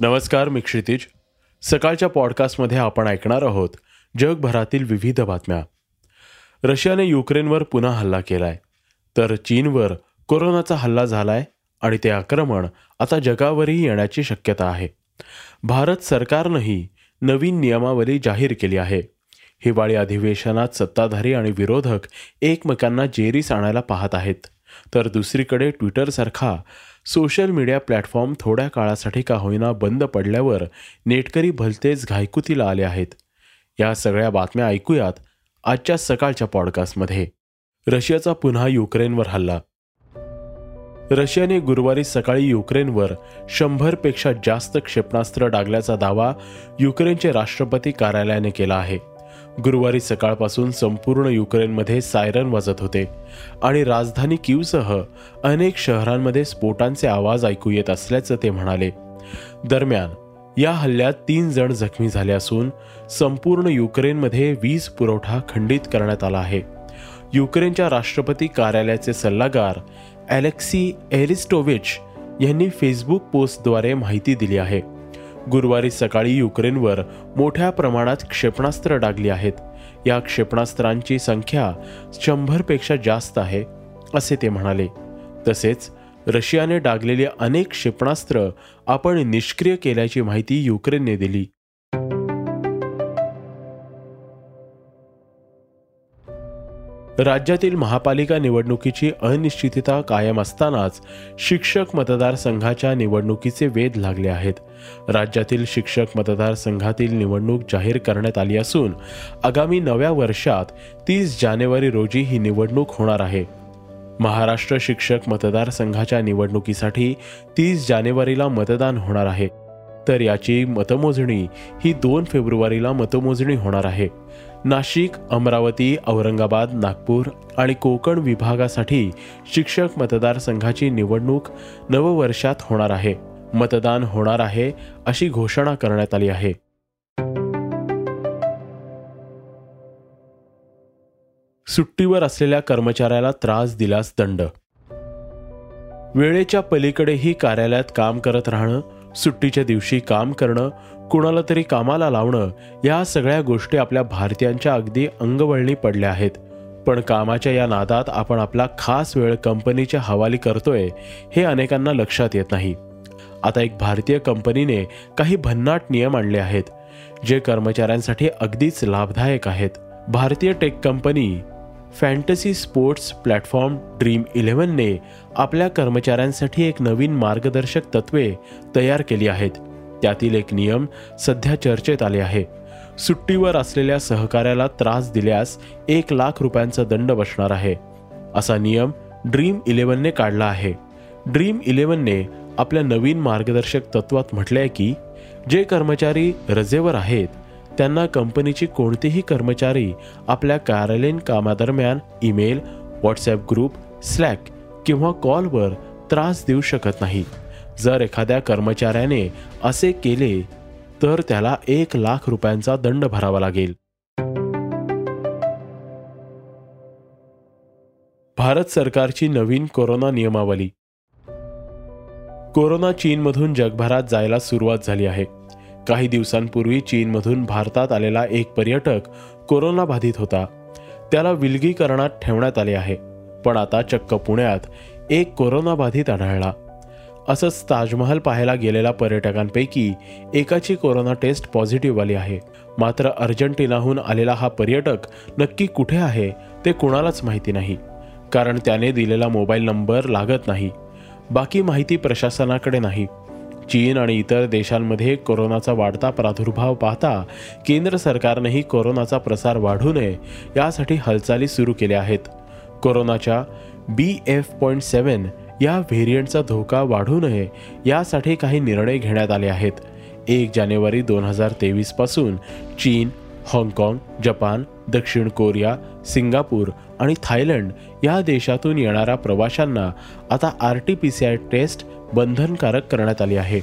नमस्कार मी क्षितिज. सकाळच्या पॉडकास्टमध्ये आपण ऐकणार आहोत जगभरातील विविध बातम्या. रशियाने युक्रेनवर पुन्हा हल्ला केलाय. तर चीनवर कोरोनाचा हल्ला झालाय आणि ते आक्रमण आता जगावरही येण्याची शक्यता आहे. भारत सरकारनंही नवीन नियमावली जाहीर केली आहे. हिवाळी अधिवेशनात सत्ताधारी आणि विरोधक एकमेकांना जेरीस आणायला पाहत आहेत. तर दुसरीकडे ट्विटरसारखा सोशल मीडिया प्लॅटफॉर्म थोड्या काळासाठी का होईना बंद पडल्यावर नेटकरी भलतेच घायकुतीला आले आहेत. या सगळ्या बातम्या ऐकूयात आजच्या सकाळच्या पॉडकास्टमध्ये. रशियाचा पुन्हा युक्रेनवर हल्ला. रशियाने गुरुवारी सकाळी युक्रेनवर शंभरपेक्षा जास्त क्षेपणास्त्र डागल्याचा दावा युक्रेनचे राष्ट्रपती कार्यालयाने केला आहे. गुरुवारी सकाळपासून संपूर्ण युक्रेनमध्ये सायरन वाजत होते आणि राजधानी किवसह अनेक शहरांमध्ये स्फोटांचे आवाज ऐकू येत असल्याचं ते म्हणाले. दरम्यान या हल्ल्यात तीन जण जखमी झाले असून संपूर्ण युक्रेनमध्ये वीज पुरवठा खंडित करण्यात आला आहे. युक्रेनच्या राष्ट्रपती कार्यालयाचे सल्लागार अलेक्सी एरिस्टोविच यांनी फेसबुक पोस्टद्वारे माहिती दिली आहे. गुरुवारी सकाळी युक्रेनवर मोठ्या प्रमाणात क्षेपणास्त्र डागली आहेत. या क्षेपणास्त्रांची संख्या शंभरपेक्षा जास्त आहे असे ते म्हणाले. तसेच रशियाने डागलेली अनेक क्षेपणास्त्र आपण निष्क्रिय केल्याची माहिती युक्रेनने दिली. राज्यातील महापालिका निवडणुकीची अनिश्चितता कायम असतानाच शिक्षक मतदारसंघाच्या निवडणुकीचे वेध लागले आहेत. राज्यातील शिक्षक मतदारसंघातील निवडणूक जाहीर करण्यात आली असून आगामी नव्या वर्षात तीस जानेवारी रोजी ही निवडणूक होणार आहे. महाराष्ट्र शिक्षक मतदारसंघाच्या निवडणुकीसाठी तीस जानेवारीला मतदान होणार आहे. तर याची मतमोजणी ही दोन फेब्रुवारीला मतमोजणी होणार आहे. नाशिक अमरावती औरंगाबाद नागपूर आणि कोकण विभागासाठी शिक्षक मतदारसंघाची निवडणूक नववर्षात होणार आहे. मतदान होणार आहे अशी घोषणा करण्यात आली आहे. सुट्टीवर असलेल्या कर्मचाऱ्याला त्रास दिल्यास दंड. वेळेच्या पलीकडेही कार्यालयात काम करत राहणं सुट्टीच्या दिवशी काम करणं कुणाला तरी कामाला लावणं या सगळ्या गोष्टी आपल्या भारतीयांच्या अगदी अंगवळणी पडल्या आहेत. पण कामाच्या या नादात आपण आपला खास वेळ कंपनीच्या हवाली करतोय हे अनेकांना लक्षात येत नाही. आता एक भारतीय कंपनीने काही भन्नाट नियम आणले आहेत जे कर्मचाऱ्यांसाठी अगदीच लाभदायक आहेत. भारतीय tech company fantasy sports platform Dream इलेव्हनने आपल्या कर्मचाऱ्यांसाठी एक नवीन मार्गदर्शक तत्वे तयार केली आहेत. त्यातील एक नियम सध्या चर्चेत आले आहे. सुट्टीवर असलेल्या सहकाऱ्याला त्रास दिल्यास एक लाख रुपयांचा दंड बसणार आहे. असा नियम ड्रीम इलेव्हनने काढला आहे. ड्रीम इलेव्हनने आपल्या नवीन मार्गदर्शक तत्वात म्हटलंय की जे कर्मचारी रजेवर आहेत त्यांना कंपनीची कोणतेही कर्मचारी आपल्या कार्यालयीन कामादरम्यान ईमेल व्हॉट्सॲप ग्रुप स्लॅक किंवा कॉलवर त्रास देऊ शकत नाही जर एखाद्या कर्मचाऱ्याने असे केले तर त्याला एक लाख रुपयांचा दंड भरावा लागेल. भारत सरकारची नवीन कोरोना नियमावली. कोरोना चीनमधून जगभरात जायला सुरुवात झाली आहे. काही दिवसांपूर्वी चीनमधून भारतात आलेला एक पर्यटक कोरोना बाधित होता. त्याला विलगीकरणात ठेवण्यात आले आहे पण आता चक्क पुण्यात एक कोरोना बाधित आढळला. असंच ताजमहल पाहायला गेलेल्या पर्यटकांपैकी एकाची कोरोना टेस्ट पॉझिटिव्ह आली आहे. मात्र अर्जेंटिनाहून आलेला हा पर्यटक नक्की कुठे आहे ते कुणालाच माहिती नाही कारण त्याने दिलेला मोबाईल नंबर लागत नाही. बाकी माहिती प्रशासनाकडे नाही. चीन आणि इतर देशांमध्ये कोरोनाचा वाढता प्रादुर्भाव पाहता केंद्र सरकारनेही कोरोनाचा प्रसार वाढू नये यासाठी हालचाली सुरू केल्या आहेत. कोरोनाच्या बी एफ पॉईंट सेवन या व्हेरियंटचा धोका वाढू नये यासाठी काही निर्णय घेण्यात आले आहेत. एक जानेवारी दोन हजार तेवीसपासून चीन हाँगकाँग जपान दक्षिण कोरिया सिंगापूर आणि थायलंड या देशातून येणाऱ्या प्रवाशांना आता R T P C R test बंधनकारक करण्यात आली आहे.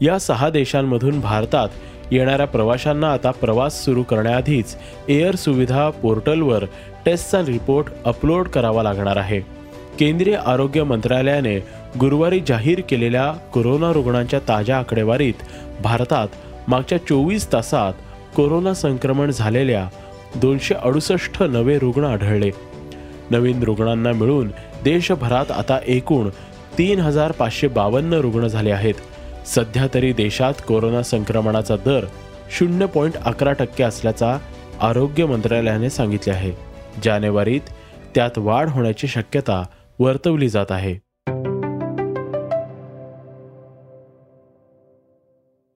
या सहा देशांमधून भारतात येणाऱ्या प्रवाशांना आता प्रवास सुरू करण्याआधीच एअर सुविधा पोर्टलवर टेस्टचा रिपोर्ट अपलोड करावा लागणार आहे. केंद्रीय आरोग्य मंत्रालयाने गुरुवारी जाहीर केलेल्या कोरोना रुग्णांच्या ताज्या आकडेवारीत भारतात मागच्या चोवीस तासात कोरोना संक्रमण झालेल्या दोनशे अडुसष्ट नवे रुग्ण आढळले. नवीन रुग्णांना मिळून देशभरात आता एकूण तीन हजार पाचशे बावन्न रुग्ण झाले आहेत. सध्या तरी देशात कोरोना संक्रमणाचा दर शून्य पॉईंट अकरा टक्के असल्याचा आरोग्य मंत्रालयाने सांगितले आहे. जानेवारीत त्यात वाढ होण्याची शक्यता वर्तवली जात आहे.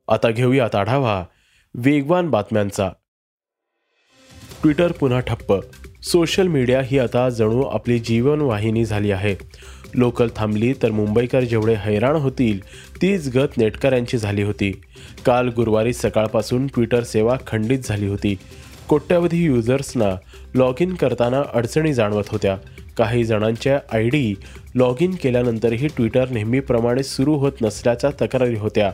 आता घेऊयात आढावा. वेगवान बातम्यांचा. ट्विटर पुन्हा ठप्प सोशल मीडिया ही आता जणू आपली जीवनवाहिनी झाली आहे. लोकल थांबली तर मुंबईकर जेवढे हैराण होतील तीच गत नेटकऱ्यांची झाली होती. काल गुरुवारी सकाळपासून ट्विटर सेवा खंडित झाली होती. कोट्यावधी युजर्सना लॉग इन करताना अडचणी जाणवत होत्या. काही जणांच्या आय डी लॉग इन केल्यानंतरही ट्विटर नेहमीप्रमाणे सुरू होत नसल्याच्या तक्रारी होत्या.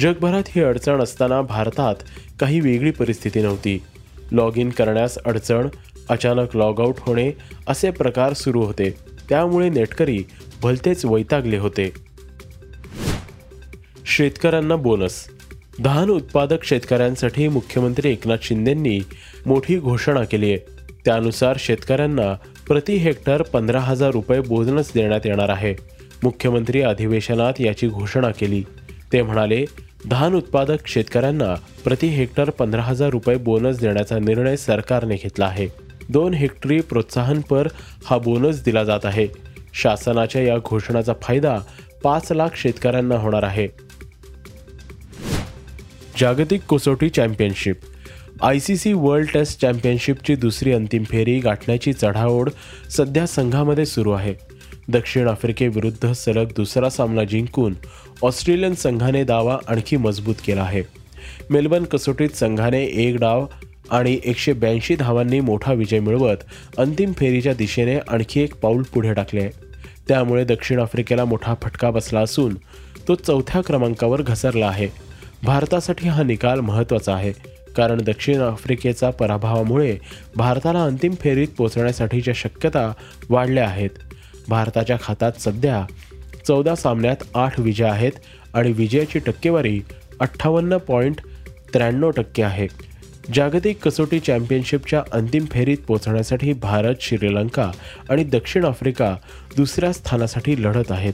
जगभरात ही अडचण असताना भारतात काही वेगळी परिस्थिती नव्हती. लॉग इन करण्यास अडचण अचानक लॉग आऊट होणे असे प्रकार सुरू होते. त्यामुळे नेटकरी भलतेच वैतागले होते. शेतकऱ्यांना बोनस धान उत्पादक शेतकऱ्यांसाठी मुख्यमंत्री एकनाथ शिंदेंनी मोठी घोषणा केली आहे. त्यानुसार शेतकऱ्यांना प्रति हेक्टर पंधरा हजार रुपये बोनस देण्यात येणार आहे. मुख्यमंत्री अधिवेशनात याची घोषणा केली. ते म्हणाले धान उत्पादक शेतकऱ्यांना प्रति हेक्टर पंधरा हजार रुपये बोनस देण्याचा निर्णय सरकारने घेतला आहे. दोन हेक्टरी प्रोत्साहनपर हा बोनस दिला जात आहे. शासनाच्या या घोषणाचा फायदा पाच लाख शेतकऱ्यांना होणार आहे. जागतिक कसोटी championship. I C C world test चॅम्पियनशिपची दुसरी अंतिम फेरी गाठण्याची चढाओढ सध्या संघामध्ये सुरू आहे. दक्षिण आफ्रिकेविरुद्ध सलग दुसरा सामना जिंकून ऑस्ट्रेलियन संघाने दावा आणखी मजबूत केला आहे. मेलबर्न कसोटीत संघाने एक डाव आणि एकशे ब्याऐंशी धावांनी मोठा विजय मिळवत अंतिम फेरीच्या दिशेने आणखी एक पाऊल पुढे टाकले. त्यामुळे दक्षिण आफ्रिकेला मोठा फटका बसला असून तो चौथ्या क्रमांकावर घसरला आहे. भारतासाठी हा निकाल महत्त्वाचा आहे कारण दक्षिण आफ्रिकेचा पराभवामुळे भारताला अंतिम फेरीत पोचण्यासाठीच्या शक्यता वाढल्या आहेत. भारताच्या खात्यात सध्या चौदा सामन्यात आठ विजय आहेत आणि विजयाची टक्केवारी अठ्ठावन्न पॉईंट त्र्याण्णव टक्के आहे. जागतिक कसोटी चॅम्पियनशिपच्या अंतिम फेरीत पोहोचण्यासाठी भारत श्रीलंका आणि दक्षिण आफ्रिका दुसऱ्या स्थानासाठी लढत आहेत.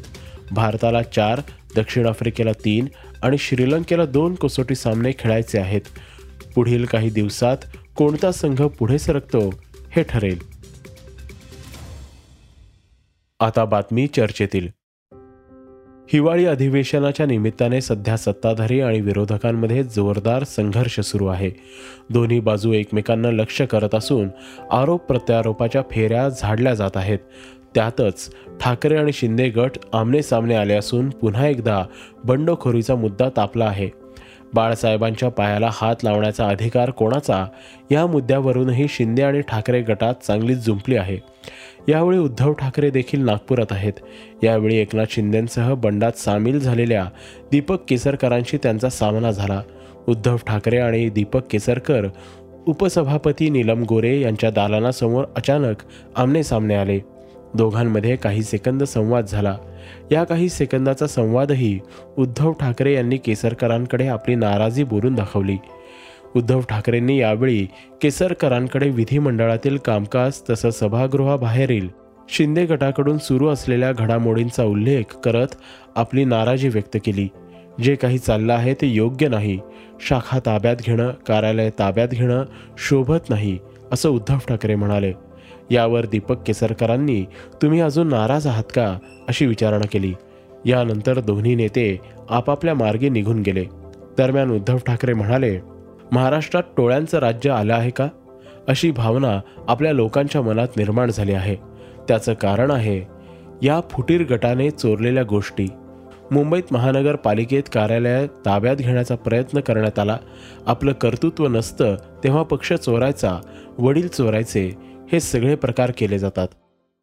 भारताला चार दक्षिण आफ्रिकेला तीन आणि श्रीलंकेला दोन कसोटी सामने खेळायचे आहेत. पुढील काही दिवसात कोणता संघ पुढे सरकतो हे ठरेल. आता बातमी चर्चेतील. हिवाळी अधिवेशनाच्या निमित्ताने सध्या सत्ताधारी आणि विरोधकांमध्ये जोरदार संघर्ष सुरू आहे. दोन्ही बाजू एकमेकांना लक्ष करत असून आरोप प्रत्यारोपाच्या फेऱ्या झाडल्या जात आहेत. त्यातच ठाकरे आणि शिंदे गट आमने सामने आले असून पुन्हा एकदा बंडखोरीचा मुद्दा तापला आहे. बाळासाहेबांच्या पायाला हात लावण्याचा अधिकार कोणाचा? या मुद्द्यावरूनही शिंदे आणि ठाकरे गटात चांगलीच जुंपली आहे. यावेळी उद्धव ठाकरे देखील नागपुरात आहेत. यावेळी एकनाथ शिंदेंसह बंडात सामील झालेल्या दीपक केसरकरांशी त्यांचा सामना झाला. उद्धव ठाकरे आणि दीपक केसरकर उपसभापती नीलम गोरे यांच्या दालनासमोर अचानक आमने सामने आले. दोघांमध्ये काही सेकंद संवाद झाला. या काही सेकंदाचा संवादही उद्धव ठाकरे यांनी केसरकरांकडे आपली नाराजी बोलून दाखवली. उद्धव ठाकरेंनी यावेळी केसरकरांकडे विधिमंडळातील कामकाज तसंच सभागृहाबाहेरील शिंदे गटाकडून सुरू असलेल्या घडामोडींचा उल्लेख करत आपली नाराजी व्यक्त केली. जे काही चाललं आहे ते योग्य नाही. शाखा ताब्यात घेणं कार्यालय ताब्यात घेणं शोभत नाही असं उद्धव ठाकरे म्हणाले. यावर दीपक केसरकरांनी तुम्ही अजून नाराज आहात का? अशी विचारणा केली. यानंतर दोन्ही नेते आपापल्या मार्गे निघून गेले. दरम्यान उद्धव ठाकरे म्हणाले महाराष्ट्रात टोळ्यांचं राज्य आलं आहे का? अशी भावना आपल्या लोकांच्या मनात निर्माण झाली आहे. त्याचं कारण आहे या फुटीर गटाने चोरलेल्या गोष्टी. मुंबईत महानगरपालिकेत कार्यालय ताब्यात घेण्याचा प्रयत्न करण्यात आला. आपलं कर्तृत्व नसतं तेव्हा पक्ष चोरायचा वडील चोरायचे हे सगळे प्रकार केले जातात.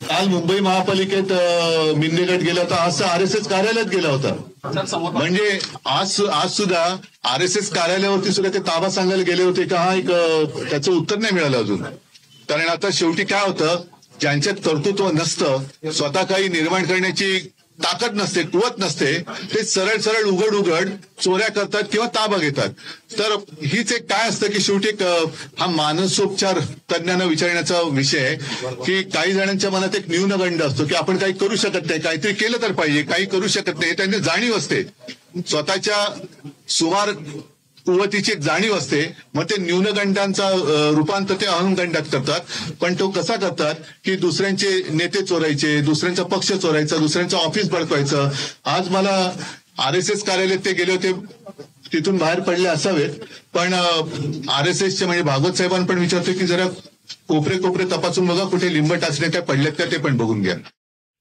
काल मुंबई महापालिकेत अ, मिंदे गट गेला होता. आज आर एस एस कार्यालयात गेला होता. म्हणजे आज आज सुद्धा आर एस एस कार्यालयावरती सुद्धा ते ताबा सांगायला गेले होते का? हा एक त्याचं उत्तर नाही मिळालं अजून. कारण आता शेवटी काय होतं? ज्यांच्यात कर्तृत्व नसतं स्वतः काही निर्माण करण्याची ताकद नसते कुवत नसते ते सरळ सरळ उघड उघड चोऱ्या करतात किंवा ताबा घेतात. तर हीच एक काय असतं की शेवटी एक, हा मानसोपचार तज्ञांना विचारण्याचा विषय आहे की काही जणांच्या मनात एक न्यूनगंड असतो की आपण काही करू शकत नाही काहीतरी केलं तर पाहिजे काही करू शकत नाही त्यांनी जाणीव असते. स्वतःच्या सुमार कुवतीची एक जाणीव असते. मग ते न्यूनगंडांचा रूपांतर ते अहंगंडात करतात. पण तो कसा करतात की दुसऱ्यांचे नेते चोरायचे दुसऱ्यांचा पक्ष चोरायचा दुसऱ्यांचं ऑफिस भडकवायचं. आज मला आर एस एस कार्यालयात ते गेले होते तिथून बाहेर पडले असावेत. पण आर एस एसचे म्हणजे भागवत साहेबांना पण विचारतो की जरा कोपरे कोपरे तपासून बघा कुठे लिंब टाचले काय पडलेत का ते पण बघून घ्या.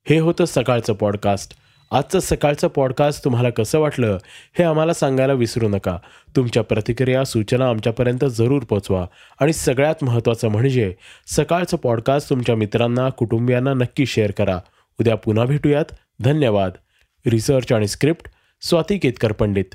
हे होतं सकाळचं पॉडकास्ट. आजचं सकाळचं पॉडकास्ट तुम्हाला कसं वाटलं हे आम्हाला सांगायला विसरू नका. तुमच्या प्रतिक्रिया सूचना आमच्यापर्यंत जरूर पोचवा आणि सगळ्यात महत्त्वाचं म्हणजे सकाळचं पॉडकास्ट तुमच्या मित्रांना कुटुंबियांना नक्की शेअर करा. उद्या पुन्हा भेटूयात. धन्यवाद. रिसर्च आणि स्क्रिप्ट स्वाती केतकर पंडित.